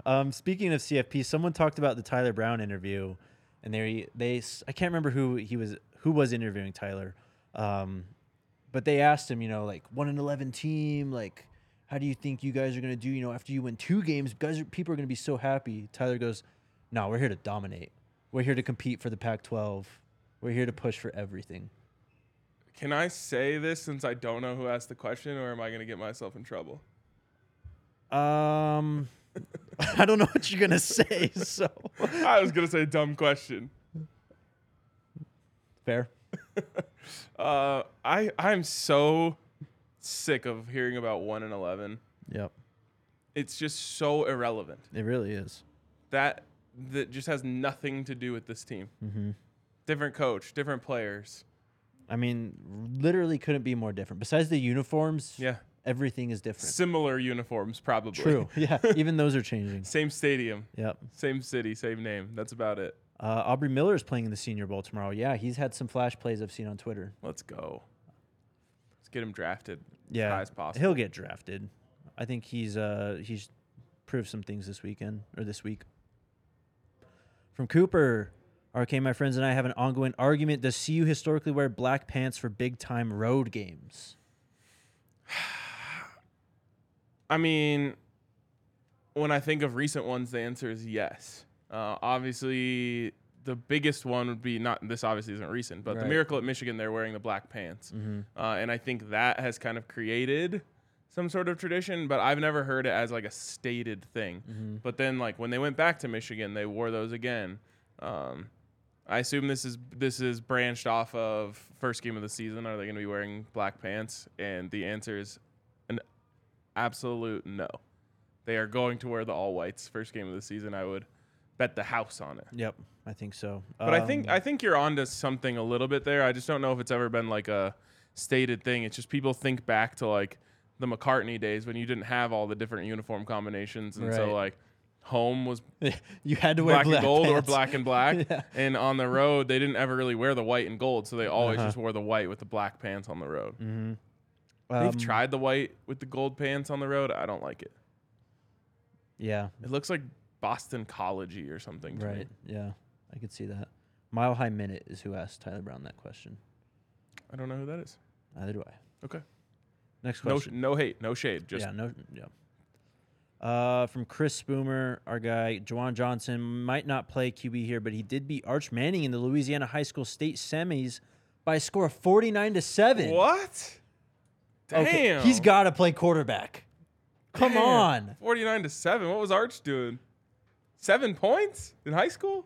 um, speaking of CFP, someone talked about the Tyler Brown interview, and they they I can't remember who he was who was interviewing Tyler, um, but they asked him, you know, like one in eleven team, like how do you think you guys are gonna do? You know, after you win two games, guys, are, people are gonna be so happy. Tyler goes, "No, we're here to dominate. We're here to compete for the Pac-12. We're here to push for everything." Can I say this since I don't know who asked the question, or am I gonna get myself in trouble? Um, I don't know what you're gonna say. So I was gonna say dumb question. fair. Uh, I I'm so sick of hearing about one and eleven. Yep. It's just so irrelevant. It really is. That that just has nothing to do with this team. Mm-hmm. Different coach, different players. I mean, literally couldn't be more different. Besides the uniforms, Yeah, everything is different. similar uniforms probably. True. Yeah. Even those are changing. Same stadium, Yep. same city, same name. That's about it. Uh, Aubrey Miller is playing in the Senior Bowl tomorrow. Yeah, he's had some flash plays I've seen on Twitter. Let's go. Get him drafted. Yeah, high as possible. he'll get drafted. I think he's uh he's proved some things this weekend or this week. From Cooper, RK, my friends and I have an ongoing argument. Does CU historically wear black pants for big time road games? I mean, when I think of recent ones, the answer is yes. Uh, obviously, the biggest one would be not this. Obviously, isn't recent, but the Miracle at Michigan, they're wearing the black pants, Mm-hmm. uh, and I think that has kind of created some sort of tradition. But I've never heard it as like a stated thing. Mm-hmm. But then, like when they went back to Michigan, they wore those again. Um, I assume this is this is branched off of first game of the season. Are they going to be wearing black pants? And the answer is an absolute no. They are going to wear the all whites first game of the season. I would bet the house on it. Yep, I think so. But I think Um, I think you're onto something a little bit there. I just don't know if it's ever been like a stated thing. It's just people think back to like the McCartney days when you didn't have all the different uniform combinations, and so like home was you had to wear black, black, and gold or black and black. Yeah. And on the road, they didn't ever really wear the white and gold, so they always Uh-huh. just wore the white with the black pants on the road. Mm-hmm. They've tried the white with the gold pants on the road. I don't like it. Yeah, It looks like Boston Collegey or something. Right. Me. Yeah, I could see that. Mile High Minute is who asked Tyler Brown that question. I don't know who that is. Neither do I. Okay. Next No, question. no hate, no shade. Just yeah, no, yeah. Uh, from Chris Spoomer, our guy, Ju'Juan Johnson might not play QB here, but he did beat Arch Manning in the Louisiana High School State semis by a score of forty nine to seven. what? Damn. Okay, he's got to play quarterback. Come Damn. on. 49 to 7. What was Arch doing? Seven points in high school?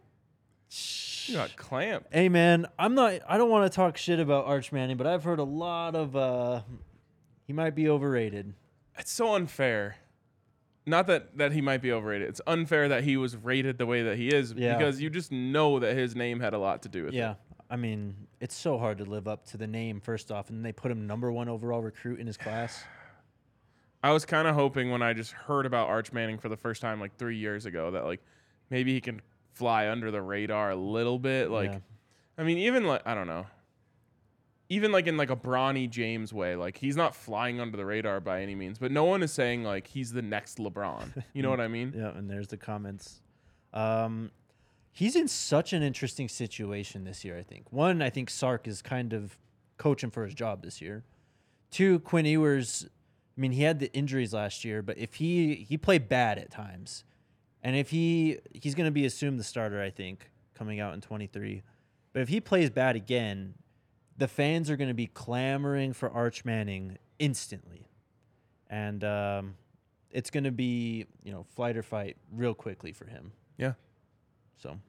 You got clamped. Hey man, I'm not. I don't want to talk shit about Arch Manning, but I've heard a lot of. uh He might be overrated. It's so unfair. Not that, that he might be overrated. It's unfair that he was rated the way that he is Yeah. because you just know that his name had a lot to do with it. Yeah. I mean, it's so hard to live up to the name first off, and they put him number one overall recruit in his class. I was kind of hoping when I just heard about Arch Manning for the first time like three years ago that like maybe he can fly under the radar a little bit. Like, Yeah. I mean, even like I don't know, even like in like a Bronny James way, like he's not flying under the radar by any means, but no one is saying like he's the next LeBron. You know what I mean? Yeah, and there's the comments. Um, he's in such an interesting situation this year. I think one, I think Sark is kind of coaching for his job this year. Two, Quinn Ewers. I mean, he had the injuries last year, but if he he played bad at times, and if he he's going to be assumed the starter, I think coming out in 23. But if he plays bad again, the fans are going to be clamoring for Arch Manning instantly, and um, it's going to be you know flight or fight real quickly for him. Yeah. So.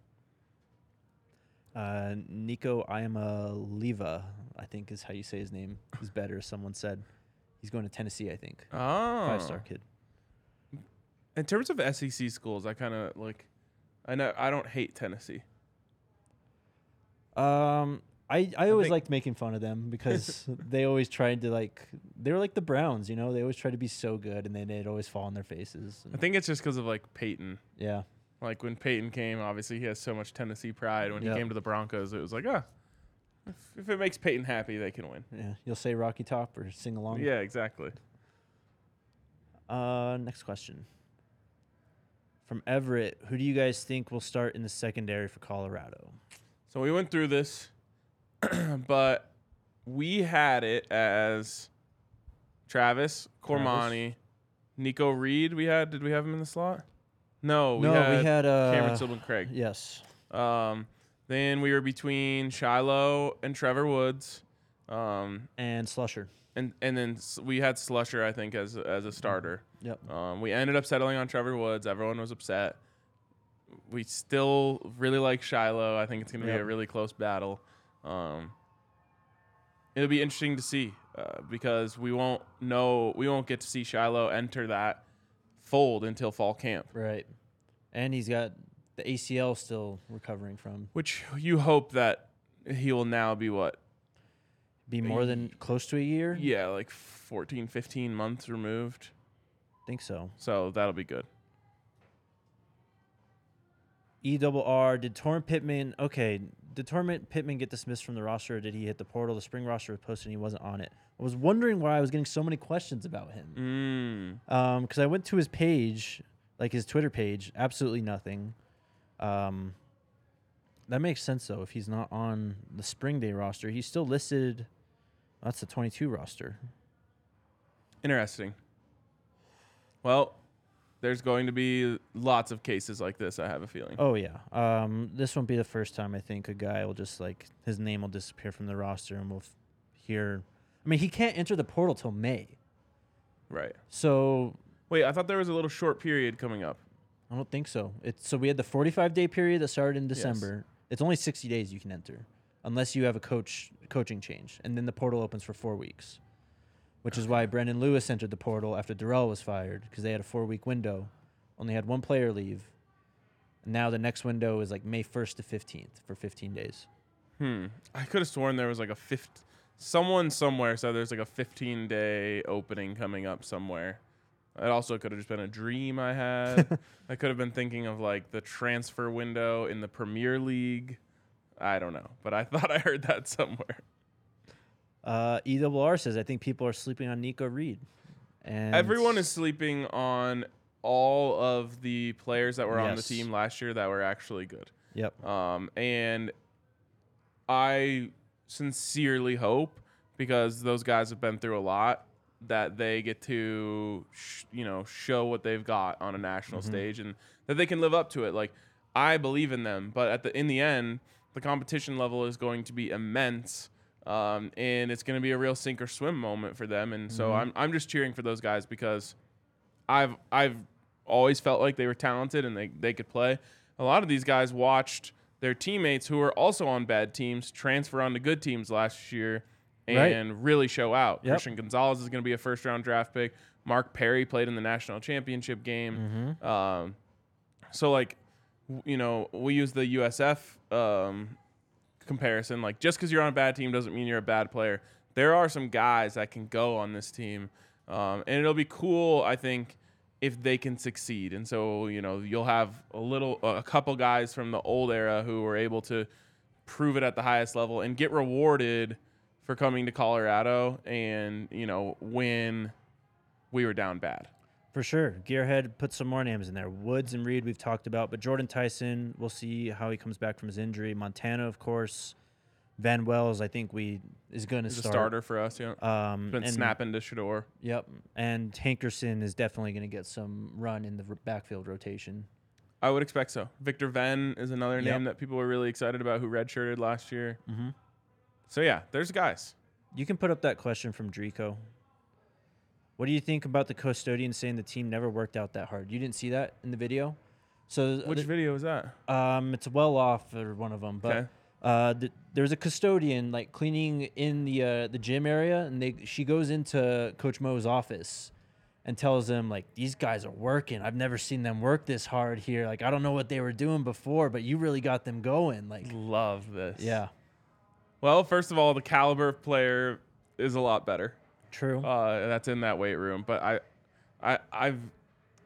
Uh, Nico Iamaleava, I think is how you say his name, is better. Someone said he's going to Tennessee. I think Oh, five star kid. In terms of SEC schools, I kind of like. I know I don't hate Tennessee. Um, I, I always think- liked making fun of them because they always tried to like they were like the Browns, you know. They always tried to be so good, and then they'd always fall on their faces. I think it's just because of like Peyton. yeah, Like when Peyton came, obviously he has so much Tennessee pride. When Yep. he came to the Broncos, it was like, ah, if, if it makes Peyton happy, they can win. yeah. You'll say Rocky Top or sing along. Yeah, exactly. Uh, next question. From Everett, who do you guys think will start in the secondary for Colorado? So we went through this, but we had it as Travis, Cormani, Nikko Reed. We had did we have him in the slot? No, we no, had, we had uh, Cam'Ron Silmon-Craig. Yes. Um, then we were between Shilo and Trevor Woods. Um, And Slusher. and and then s- we had Slusher, I think, as as a starter. Yep. Um, we ended up settling on Trevor Woods. Everyone was upset. We still really like Shilo. I think it's going to be Yep. a really close battle. Um, it'll be interesting to see. uh, because we won't know we won't get to see Shilo enter that fold until fall camp, Right. And he's got the ACL still recovering from. which you hope that he will now be what Be more than close to a year? yeah like 14 15 months removed think so. so that'll be good E double R. Did Torrent Pittman? Okay, did Torrent Pittman get dismissed from the roster? Or did he hit the portal? The spring roster was posted and he wasn't on it. I was wondering why I was getting so many questions about him. mm. Um, because I went to his page, like his Twitter page, absolutely nothing. Um, that makes sense though. If he's not on the spring day roster, he's still listed. That's the 22 roster. interesting well there's going to be lots of cases like this i have a feeling Oh yeah. Um, this won't be the first time I think a guy will just like his name will disappear from the roster and we'll f- hear. I mean, he can't enter the portal till May, right so wait i thought there was a little short period coming up I don't think so. It's so we had the 45 day period that started in Yes. December. It's only 60 days you can enter, unless you have a coach coaching change, and then the portal opens for four weeks, which is why Brendon Lewis entered the portal after Dorrell was fired because they had a four week window, only had one player leave. And now the next window is like May 1st to 15th for 15 days. Hmm. I could have sworn there was like a fifth. Someone somewhere said there's like a 15 day opening coming up somewhere. It also could have just been a dream I had. I could have been thinking of like the transfer window in the Premier League. I don't know, but I thought I heard that somewhere. Uh, EWR says I think people are sleeping on Nikko Reed, and Everyone is sleeping on all of the players that were on the team last year that were actually good. Yep. Um, and I sincerely hope because those guys have been through a lot that they get to sh- you know show what they've got on a national stage and that they can live up to it. Like I believe in them but at the in the end the competition level is going to be immense um, and it's going to be a real sink or swim moment for them. And so I'm I'm just cheering for those guys because I've I've always felt like they were talented and they, they could play. A lot of these guys watched their teammates who were also on bad teams transfer onto good teams last year Right. and really show out. Yep. Christian Gonzalez is going to be a first round draft pick. Mark Perry played in the national championship game. Um, so like, w- you know, we use the USF um, comparison. Like, just because you're on a bad team doesn't mean you're a bad player. There are some guys that can go on this team, um, and it'll be cool. I think if they can succeed, and so you know, you'll have a little, a couple guys from the old era who were able to prove it at the highest level and get rewarded for coming to Colorado, and you know, when we were down bad. For sure. Gearhead put some more names in there. Woods and Reed, we've talked about, but Jordyn Tyson, we'll see how he comes back from his injury. Montana, of course. Van Wells, I think we is going to He's a start. starter for us. Yeah, Um, been and, snapping to Shedeur. Yep. And Hankerson is definitely going to get some run in the backfield rotation. I would expect so. Victor Venn is another Yep. name that people were really excited about who redshirted last year. Mhm. So yeah, there's guys. You can put up that question from Drico. What do you think about the custodian saying the team never worked out that hard? You didn't see that in the video? So Which the- video is that? Um, it's well off or one of them, but Okay. uh, th- there's a custodian like cleaning in the uh, the gym area, and they she goes into Coach Mo's office and tells him like these guys are working. I've never seen them work this hard here. Like I don't know what they were doing before, but you really got them going. Like Love this. yeah, Well, first of all, the caliber of player is a lot better. true. Uh, that's in that weight room. But I, I, I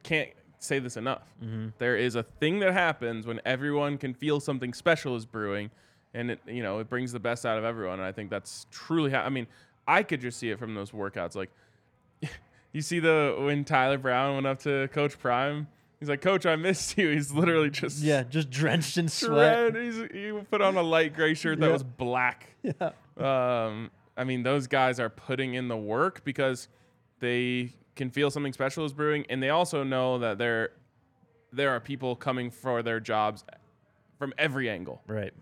can't say this enough. Mm-hmm. There is a thing that happens when everyone can feel something special is brewing, and it you know it brings the best out of everyone. And I think that's truly. Ha- I mean, I could just see it from those workouts. Like, you see the when Tyler Brown went up to Coach Prime. He's like, Coach, I missed you. He's literally just yeah, just drenched in sweat. He's, he put on a light gray shirt that Yeah. was black. Yeah. Um, I mean, those guys are putting in the work because they can feel something special is brewing, and they also know that there there are people coming for their jobs from every angle. Right.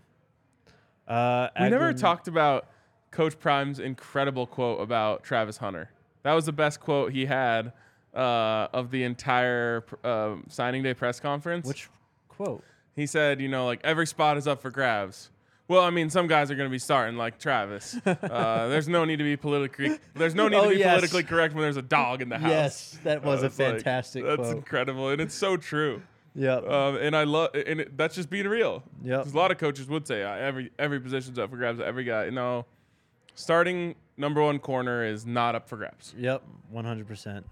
Uh, We never talked about Coach Prime's incredible quote about Travis Hunter. That was the best quote he had uh, of the entire um signing day press conference. which quote. he said, you know, like every spot is up for grabs. Well, I mean, some guys are going to be starting like Travis. Uh, there's no need to be politically. There's no need Oh, to be yes. politically correct when there's a dog in the house. Yes, that was a it's like- fantastic that's incredible, and it's so true. Yeah. Um, and I love, and it, that's just being real. 'Cause A lot of coaches would say uh, every every position's up for grabs. Every guy, you know, starting number one corner is not up for grabs. Yep, one hundred percent.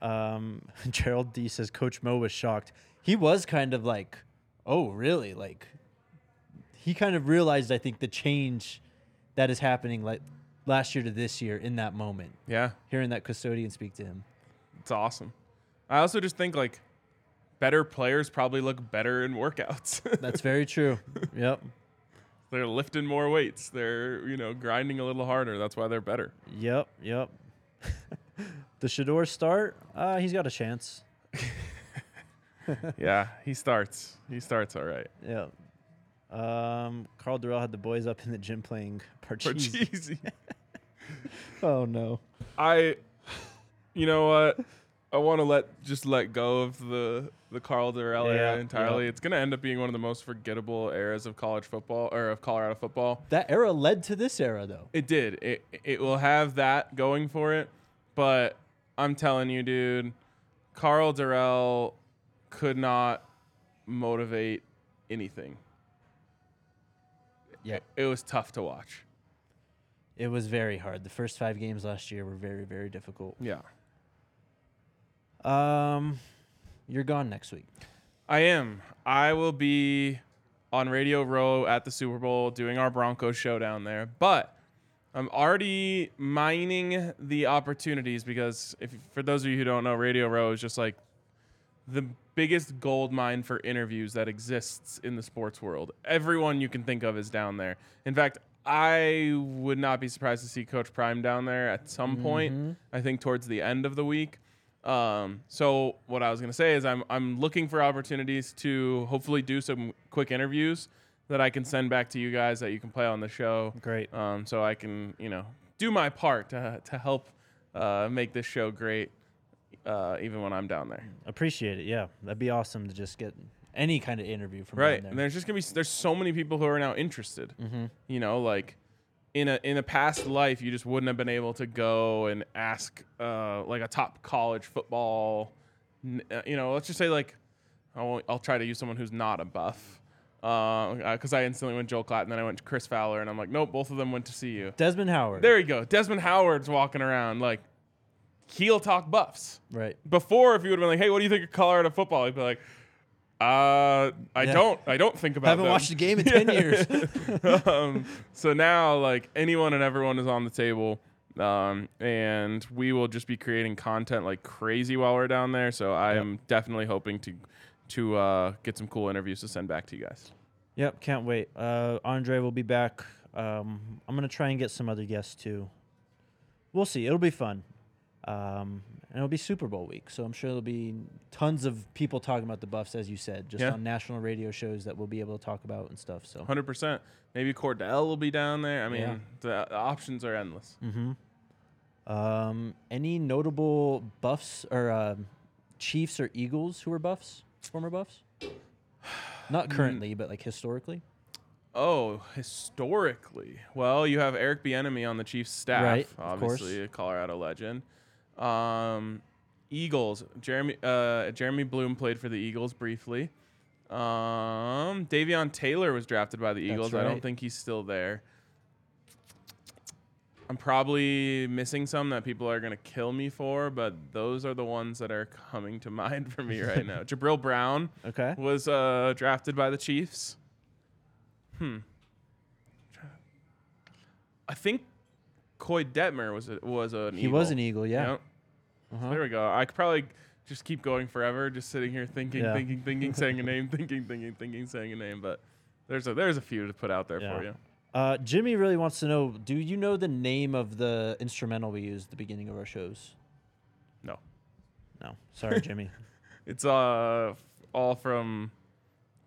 Um, Gerald D says Coach Mo was shocked. He was kind of like, "Oh, really?" Like, he kind of realized, I think, the change that is happening like last year to this year in that moment. Yeah, Hearing that custodian speak to him. it's awesome. I also just think like better players probably look better in workouts. That's very true. Yep. they're lifting more weights. They're you know grinding a little harder. That's why they're better. Yep. Yep. the Shedeur start. Uh, he's got a chance. yeah, he starts. He starts all right. Yeah. Um, Karl Dorrell had the boys up in the gym playing Parcheesi. Parcheesi. Oh no. I, you know what? I want to let just let go of the the Karl Dorrell Yeah, era entirely. yeah. It's gonna end up being one of the most forgettable eras of college football or of Colorado football. That era led to this era, though. It did. It it will have that going for it, but I'm telling you, dude, Karl Dorrell could not motivate anything. Yeah. It was tough to watch. It was very hard. The first five games last year were very, very difficult. Yeah. Um, you're gone next week. I am. I will be on Radio Row at the Super Bowl doing our Broncos show down there. But I'm already mining the opportunities because if for those of you who don't know, Radio Row is just like the biggest gold mine for interviews that exists in the sports world. Everyone you can think of is down there. In fact, I would not be surprised to see Coach Prime down there at some point. I think towards the end of the week. Um, so what I was gonna say is I'm I'm looking for opportunities to hopefully do some quick interviews that I can send back to you guys that you can play on the show. Great. Um, so I can you know do my part to to help uh, make this show great, uh, even when I'm down there. Appreciate it. Yeah, that'd be awesome to just get any kind of interview from Right. down And there's just gonna be there's so many people who are now interested. Mm-hmm. You know, like in a in a past life, you just wouldn't have been able to go and ask uh, like a top college football. n- uh, You know, let's just say like I won't, I'll try to use someone who's not a buff. Because I instantly went Joel Klatt, and then I went to Chris Fowler, and I'm like, nope, both of them went to CU. Desmond Howard. There you go. Desmond Howard's walking around like he'll talk buffs. Right. Before, if you would have been like, "Hey, what do you think of Colorado football?" He'd be like, "Uh, I Yeah. don't, I don't think about." I haven't them." watched a game in ten years. um, so now, like anyone and everyone is on the table, um, and we will just be creating content like crazy while we're down there. So I Yep. am definitely hoping to to uh, get some cool interviews to send back to you guys. Yep, can't wait. Uh, Andre will be back. Um, I'm gonna try and get some other guests too. We'll see. It'll be fun. Um, and it'll be Super Bowl week, so I'm sure there'll be tons of people talking about the Buffs, as you said, just Yeah. on national radio shows that we'll be able to talk about and stuff. So, Hundred percent. Maybe Kordell will be down there. I mean, Yeah. the, the options are endless. hmm um, any notable Buffs or um Chiefs or Eagles who were Buffs, former Buffs? Not currently, but like historically. Oh, historically. Well, you have Eric Bieniemy on the Chiefs staff, Right, of course. obviously a Colorado legend. Um, Eagles. Jeremy uh, Jeremy Bloom played for the Eagles briefly. Um, Davion Taylor was drafted by the Eagles. I don't think he's still there. I'm probably missing some that people are gonna kill me for, but those are the ones that are coming to mind for me right now. Jabril Brown Okay. was uh, drafted by the Chiefs. Hmm. I think Koy Detmer was a, was an He Eagle. was an Eagle, yeah. Uh-huh. There we go. I could probably just keep going forever, just sitting here thinking, Yeah. thinking, thinking, saying a name, thinking, thinking, thinking, saying a name. But there's a there's a few to put out there Yeah. for you. Uh, Jimmy really wants to know: Do you know the name of the instrumental we use at the beginning of our shows? No, No, sorry, Jimmy. it's uh all from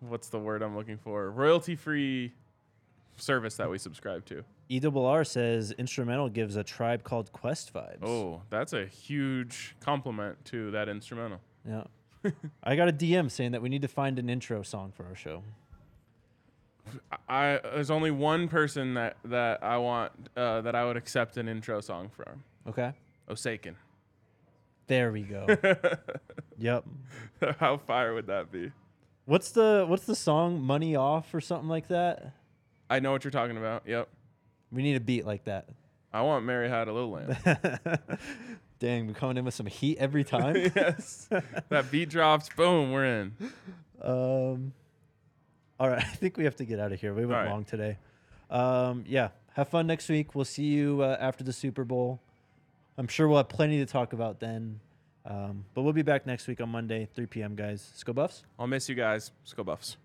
what's the word I'm looking for? Royalty free service that we subscribe to. E double R says instrumental gives a tribe called Quest vibes. Oh, that's a huge compliment to that instrumental. yeah. I got a DM saying that we need to find an intro song for our show. I there's only one person that that I want uh, that I would accept an intro song from. Okay. Osaken. There we go. yep. How fire would that be? What's the what's the song Money Off or something like that? I know what you're talking about. Yep. We need a beat like that. I want Mary Had a Little Lamb. Dang, we're coming in with some heat every time. yes. That beat drops. Boom. We're in. Um, all right, I think we have to get out of here. We went right. long today. Um, yeah, have fun next week. We'll see you uh, after the Super Bowl. I'm sure we'll have plenty to talk about then. Um, but we'll be back next week on Monday, 3 p.m. Guys, Let's go Buffs. I'll miss you guys. Let's go Buffs.